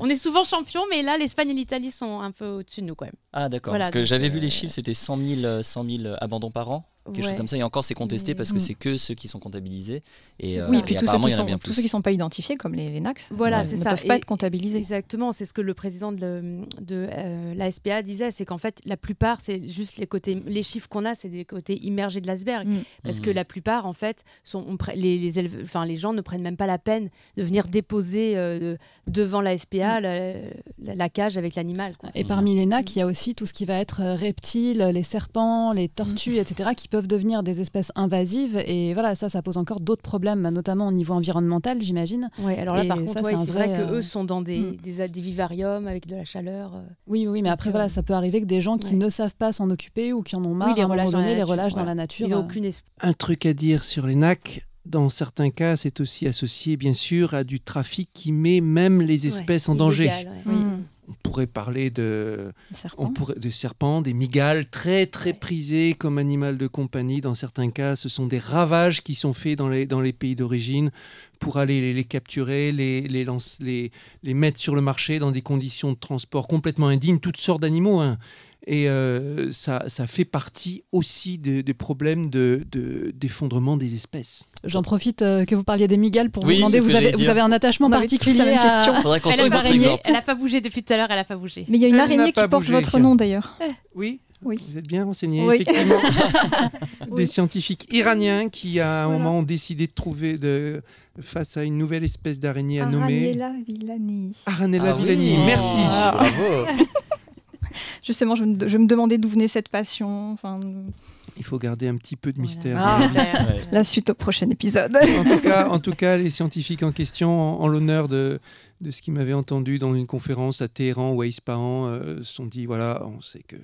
On est souvent champions, mais là, l'Espagne et l'Italie sont un peu au-dessus de nous quand même. Ah d'accord, Voilà, parce que j'avais vu euh, les chiffres, c'était 100 000, euh, 100 000 abandons par an, quelque chose Ouais. comme ça, et encore c'est contesté Mais- parce que Mm. c'est que ceux qui sont comptabilisés. Et, euh, oui, et puis et tous ceux, apparemment qui il y en a sont, bien tous plus. ceux qui sont pas identifiés, comme les, les NAX, Voilà, euh, c'est ne ça. peuvent pas Et- être comptabilisés. Exactement, c'est ce que le président de, de euh, la SPA disait, c'est qu'en fait, la plupart, c'est juste les côtés, les chiffres qu'on a, c'est des côtés immergés de l'iceberg, Mm. parce que la plupart, en fait, sont, on les, les, enfin, les gens ne prennent même pas la peine de venir déposer euh, devant la SPA la, la- la cage avec l'animal. Et parmi les NAC, il y a aussi tout ce qui va être euh, reptiles, les serpents, les tortues, etc., qui peuvent devenir des espèces invasives. Et voilà, ça, ça pose encore d'autres problèmes, notamment au niveau environnemental, j'imagine. Ouais, alors là, Et par contre, c'est ouais, un c'est vrai, vrai, que euh, eux sont dans des, Mm. des, des vivariums avec de la chaleur. euh. Oui, oui, mais après, euh, voilà, ça peut arriver que des gens qui ouais. ne savent pas s'en occuper ou qui en ont marre, Oui, les à un moment relâchent dans la donné, les nature, relâchent dans voilà. la nature. Ils n'ont euh. aucune espoir. Un truc à dire sur les NAC, dans certains cas, c'est aussi associé, bien sûr, à du trafic qui met même les espèces en danger. Oui. Mm. On pourrait parler de, serpents. on pourrait, de serpents, des migales, très très prisés comme animal de compagnie. Dans certains cas, ce sont des ravages qui sont faits dans les, dans les pays d'origine pour aller les, les capturer, les, les, lance- les, les mettre sur le marché dans des conditions de transport complètement indignes, toutes sortes d'animaux. hein. Et euh, ça, ça fait partie aussi de- des problèmes de- de- d'effondrement des espèces. J'en profite euh, que vous parliez des migales pour Oui, vous demander, vous avez, vous avez un attachement On particulier la même à- question. Elle n'a pas, bougé, exemple. elle a pas bougé depuis tout à l'heure, elle a pas bougé. Mais il y a une Elle n'a araignée qui porte bougé, votre nom d'ailleurs. Oui Oui. Vous êtes bien renseigné, Oui. effectivement. Des Oui. scientifiques iraniens qui, à un Voilà. moment, ont décidé de trouver, de, face à une nouvelle espèce d'araignée à nommer. Araniella villani. Aranella Ah oui. villani. Merci. Ah. Bravo. Justement, je me, je me demandais d'où venait cette passion. Enfin, Il faut garder un petit peu de mystère. Ah. Ouais. la suite au prochain épisode. en, tout cas, en tout cas, les scientifiques en question, en, en l'honneur de, de ce qu'ils m'avaient entendu dans une conférence à Téhéran ou à Ispahan, euh, se sont dit voilà, on sait que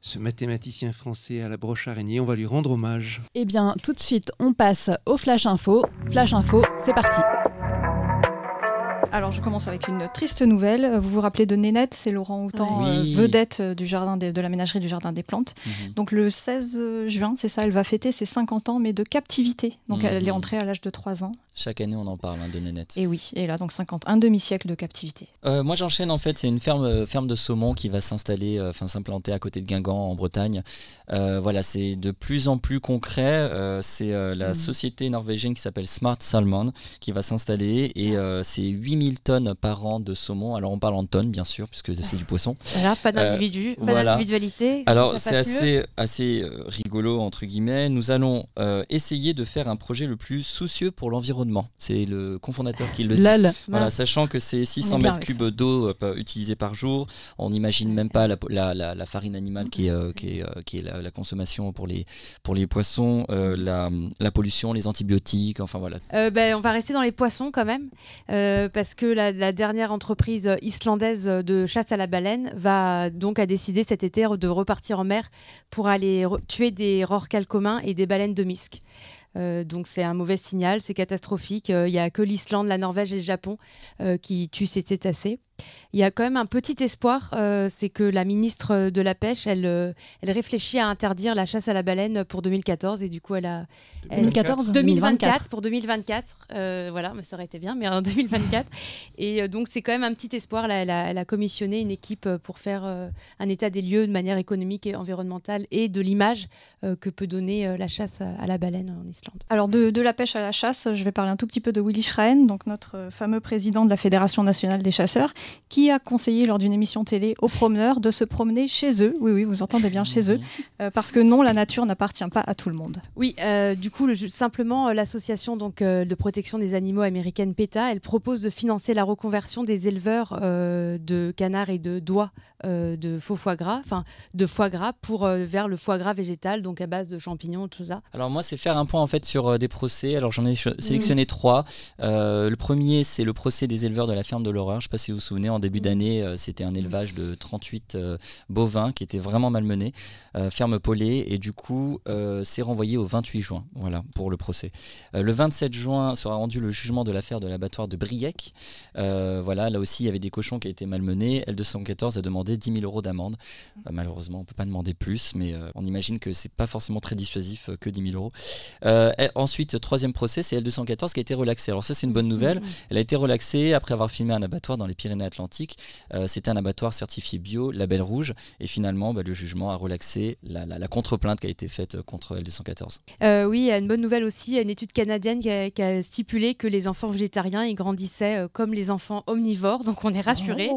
ce mathématicien français à la broche araignée, on va lui rendre hommage. Eh bien, tout de suite, on passe au Flash Info. Flash Info, c'est parti. Alors, je commence avec une triste nouvelle. Vous vous rappelez de Nénette, c'est Laurent Houtan, Oui. euh, vedette euh, du jardin des- de la ménagerie du Jardin des Plantes. Mhm. Donc, le 16 juin, c'est ça, elle va fêter ses 50 ans, mais de captivité. Donc, elle est Mhm. entrée à l'âge de 3 ans. Chaque année, on en parle hein, de Nénette. Et oui, et là, donc 50, un demi-siècle de captivité. Euh, moi j'enchaîne en fait, c'est une ferme, euh, ferme de saumon qui va s'installer, euh, enfin s'implanter à côté de Guingamp en Bretagne. Euh, voilà, c'est de plus en plus concret. Euh, c'est euh, la Mhm. société norvégienne qui s'appelle Smart Salmon qui va s'installer et euh, c'est 8000 tonnes par an de saumon. Alors on parle en tonnes bien sûr puisque c'est du poisson. Voilà, pas d'individu, pas voilà. d'individualité. Alors c'est mieux. assez, assez euh, rigolo entre guillemets. Nous allons euh, essayer de faire un projet le plus soucieux pour l'environnement. C'est le cofondateur qui le dit. Lol. Voilà, sachant que c'est 600 On est bien mètres cubes d'eau euh, utilisés par jour, on n'imagine même pas la, la- la- la farine animale qui est, euh, qui est, euh, qui est la, consommation pour les, pour les poissons, euh, la, pollution, les antibiotiques, enfin voilà. Euh, ben, on va rester dans les poissons quand même, euh, que la, dernière entreprise islandaise de chasse à la baleine va donc a décidé cet été de repartir en mer pour aller tuer des rorquals communs et des baleines de misque. Euh, donc c'est un mauvais signal, c'est catastrophique. Euh, Il n'y a que l'Islande, la Norvège et le Japon euh, qui tuent ces cétacés. Il y a quand même un petit espoir, euh, c'est que la ministre de la Pêche, elle, euh, elle réfléchit à interdire la chasse à la baleine pour 2014 et du coup elle a, elle- 2014 2024 pour 2024 euh, voilà mais ça aurait été bien mais en 2024 et euh, donc c'est quand même un petit espoir là elle a, elle a commissionné une équipe pour faire euh, un état des lieux de manière économique et environnementale et de l'image euh, que peut donner euh, la chasse à, à la baleine en Islande. Alors, de, de la pêche à la chasse, je vais parler un tout petit peu de Willy Schrein, donc notre fameux président de la Fédération nationale des chasseurs, qui a conseillé lors d'une émission télé aux promeneurs de se promener chez eux? Oui, oui, vous entendez bien, chez eux. Euh, parce que non, la nature n'appartient pas à tout le monde. Oui, euh, du coup, le, simplement, euh, l'association donc euh, de protection des animaux américaine PETA, elle propose de financer la reconversion des éleveurs euh, de canards et de doigts euh, de faux foie gras, enfin de foie gras pour euh, vers le foie gras végétal, donc à base de champignons, tout ça. Alors moi c'est faire un point en fait sur euh, des procès, alors j'en ai ch- sélectionné trois. Euh, le premier c'est le procès des éleveurs de la ferme de l'horreur, je sais pas si vous vous souvenez, en début d'année euh, c'était un élevage de 38 euh, bovins qui était vraiment malmené, euh, ferme Paulet, et du coup c'est renvoyé au 28 juin, voilà, pour le procès. Le 27 juin sera rendu le jugement de l'affaire de l'abattoir de Briec. Voilà, là aussi il y avait des cochons qui étaient malmenés, L214 a demandé 10 000 euros d'amende. Euh, malheureusement on peut pas demander plus, mais on imagine que c'est pas forcément très dissuasif que 10 000 euros. Euh, ensuite, troisième procès, c'est L214 qui a été relaxé. Alors ça, c'est une bonne nouvelle. Elle a été relaxée après avoir filmé un abattoir dans les Pyrénées-Atlantiques. Euh, C'était un abattoir certifié bio, label rouge. Et finalement, bah, le jugement a relaxé la, la- la contre-plainte qui a été faite contre L214. Euh, oui, il y a une bonne nouvelle aussi, il y a une étude canadienne qui a, qui a stipulé que les enfants végétariens ils grandissaient euh, comme les enfants omnivores, donc on est rassurés.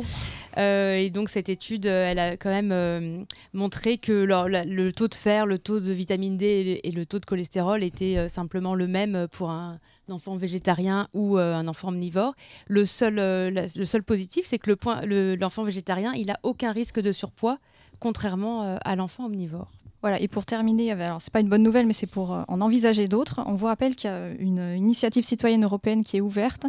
Euh, et donc cette étude, euh, elle a quand même euh, montré que leur- la- le taux de fer, le taux de vitamine D et le, et le taux de cholestérol étaient euh, simplement le même pour un enfant végétarien ou euh, un enfant omnivore. Le seul, euh, la- le seul positif, c'est que le point- le- l'enfant végétarien, il a aucun risque de surpoids, contrairement euh, à l'enfant omnivore. Voilà, et pour terminer, alors c'est pas une bonne nouvelle, mais c'est pour euh, en envisager d'autres. On vous rappelle qu'il y a une initiative citoyenne européenne qui est ouverte.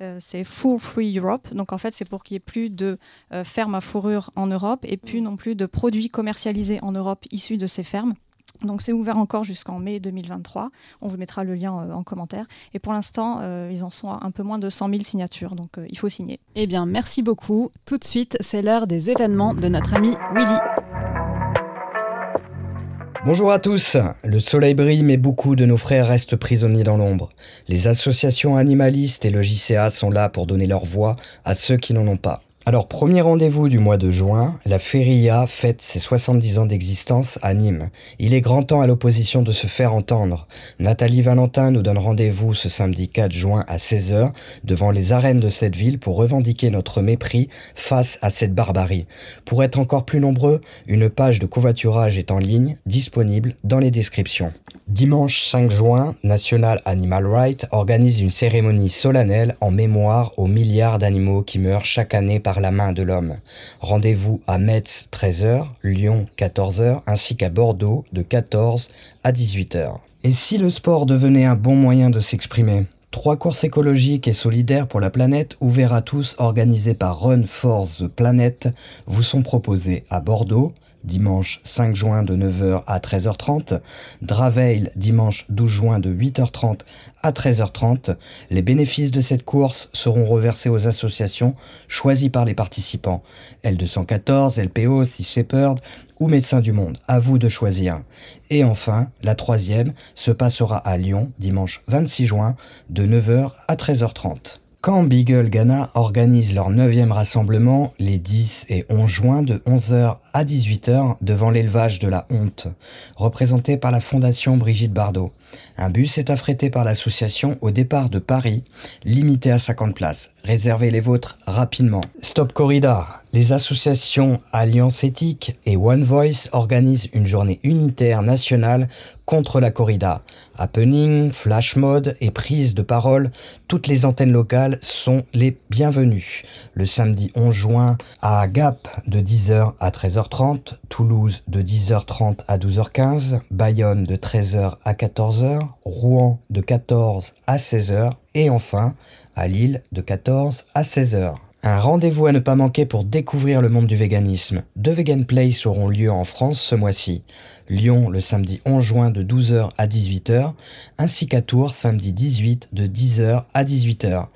Euh, c'est Full Free Europe. Donc en fait, c'est pour qu'il n'y ait plus de euh, fermes à fourrure en Europe et plus non plus de produits commercialisés en Europe issus de ces fermes. Donc c'est ouvert encore jusqu'en mai 2023. On vous mettra le lien euh, en commentaire. Et pour l'instant, euh, ils en sont à un peu moins de 100 000 signatures. Donc euh, il faut signer. Eh bien, merci beaucoup. Tout de suite, c'est l'heure des événements de notre ami Willy. Bonjour à tous. Le soleil brille, mais beaucoup de nos frères restent prisonniers dans l'ombre. Les associations animalistes et le JCA sont là pour donner leur voix à ceux qui n'en ont pas. Alors, premier rendez-vous du mois de juin, la Feria fête ses 70 ans d'existence à Nîmes. Il est grand temps à l'opposition de se faire entendre. Nathalie Valentin nous donne rendez-vous ce samedi 4 juin à 16h devant les arènes de cette ville pour revendiquer notre mépris face à cette barbarie. Pour être encore plus nombreux, une page de covoiturage est en ligne, disponible dans les descriptions. Dimanche 5 juin, National Animal Rights organise une cérémonie solennelle en mémoire aux milliards d'animaux qui meurent chaque année par la main de l'homme. Rendez-vous à Metz 13h, Lyon 14h ainsi qu'à Bordeaux de 14 à 18h. Et si le sport devenait un bon moyen de s'exprimer? Trois courses écologiques et solidaires pour la planète, ouvertes à tous, organisées par Run for the Planet, vous sont proposées à Bordeaux, dimanche 5 juin de 9h à 13h30, Draveil, dimanche 12 juin de 8h30 à 13h30. Les bénéfices de cette course seront reversés aux associations choisies par les participants. L214, LPO, Sea Shepherd ou Médecins du Monde. À vous de choisir. Et enfin, la troisième se passera à Lyon dimanche 26 juin de 9h à 13h30. Quand Beagle Ghana organise leur 9e rassemblement les 10 et 11 juin de 11h à 18h devant l'élevage de la honte, représenté par la Fondation Brigitte Bardot. Un bus est affrété par l'association au départ de Paris, limité à 50 places. Réservez les vôtres rapidement. Stop Corridor. Les associations Alliance Éthique et One Voice organisent une journée unitaire nationale contre la corrida. Happening, flash mode et prise de parole, toutes les antennes locales sont les bienvenues. Le samedi 11 juin à Gap de 10h à 13h30, Toulouse de 10h30 à 12h15, Bayonne de 13h à 14h, Rouen de 14 à 16h et enfin à Lille de 14 à 16h. Un rendez-vous à ne pas manquer pour découvrir le monde du véganisme. Deux Vegan Place auront lieu en France ce mois-ci. Lyon le samedi 11 juin de 12h à 18h, ainsi qu'à Tours samedi 18 de 10h à 18h.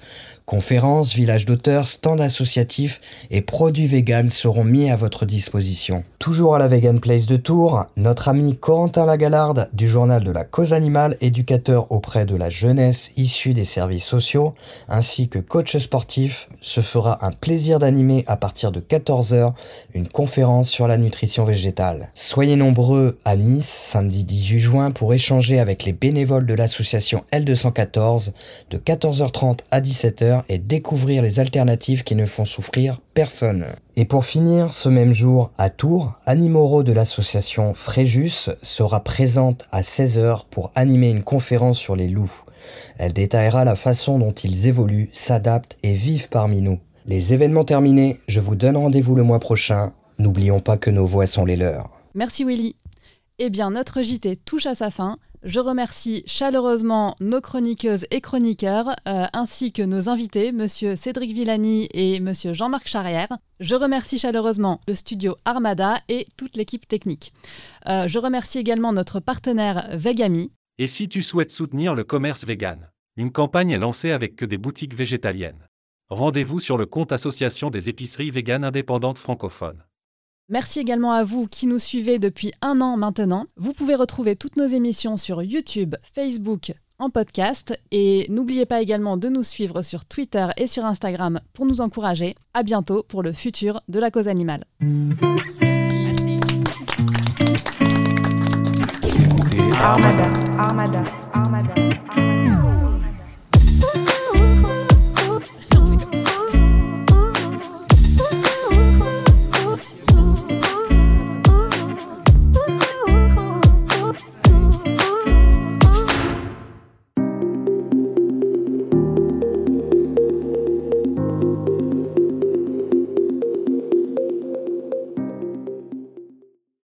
Conférences, villages d'auteurs, stands associatifs et produits véganes seront mis à votre disposition. Toujours à la Vegan Place de Tours, notre ami Corentin Lagalarde du journal de la cause animale, éducateur auprès de la jeunesse issue des services sociaux, ainsi que coach sportif, se fera un plaisir d'animer à partir de 14h une conférence sur la nutrition végétale. Soyez nombreux à Nice samedi 18 juin pour échanger avec les bénévoles de l'association L214 de 14h30 à 17h et découvrir les alternatives qui ne font souffrir personne. Et pour finir, ce même jour, à Tours, Annie Moreau de l'association Fréjus sera présente à 16h pour animer une conférence sur les loups. Elle détaillera la façon dont ils évoluent, s'adaptent et vivent parmi nous. Les événements terminés, je vous donne rendez-vous le mois prochain. N'oublions pas que nos voix sont les leurs. Merci Willy. Eh bien, notre JT touche à sa fin. Je remercie chaleureusement nos chroniqueuses et chroniqueurs, euh, ainsi que nos invités, Monsieur Cédric Villani et Monsieur Jean-Marc Charrière. Je remercie chaleureusement le studio Armada et toute l'équipe technique. Euh, je remercie également notre partenaire Vegami. Et si tu souhaites soutenir le commerce vegan Une campagne est lancée avec que des boutiques végétaliennes. Rendez-vous sur le compte Association des épiceries véganes indépendantes francophones. Merci également à vous qui nous suivez depuis un an maintenant. Vous pouvez retrouver toutes nos émissions sur YouTube, Facebook, en podcast et n'oubliez pas également de nous suivre sur Twitter et sur Instagram pour nous encourager. À bientôt pour le futur de la cause animale. Armada. Armada. Armada.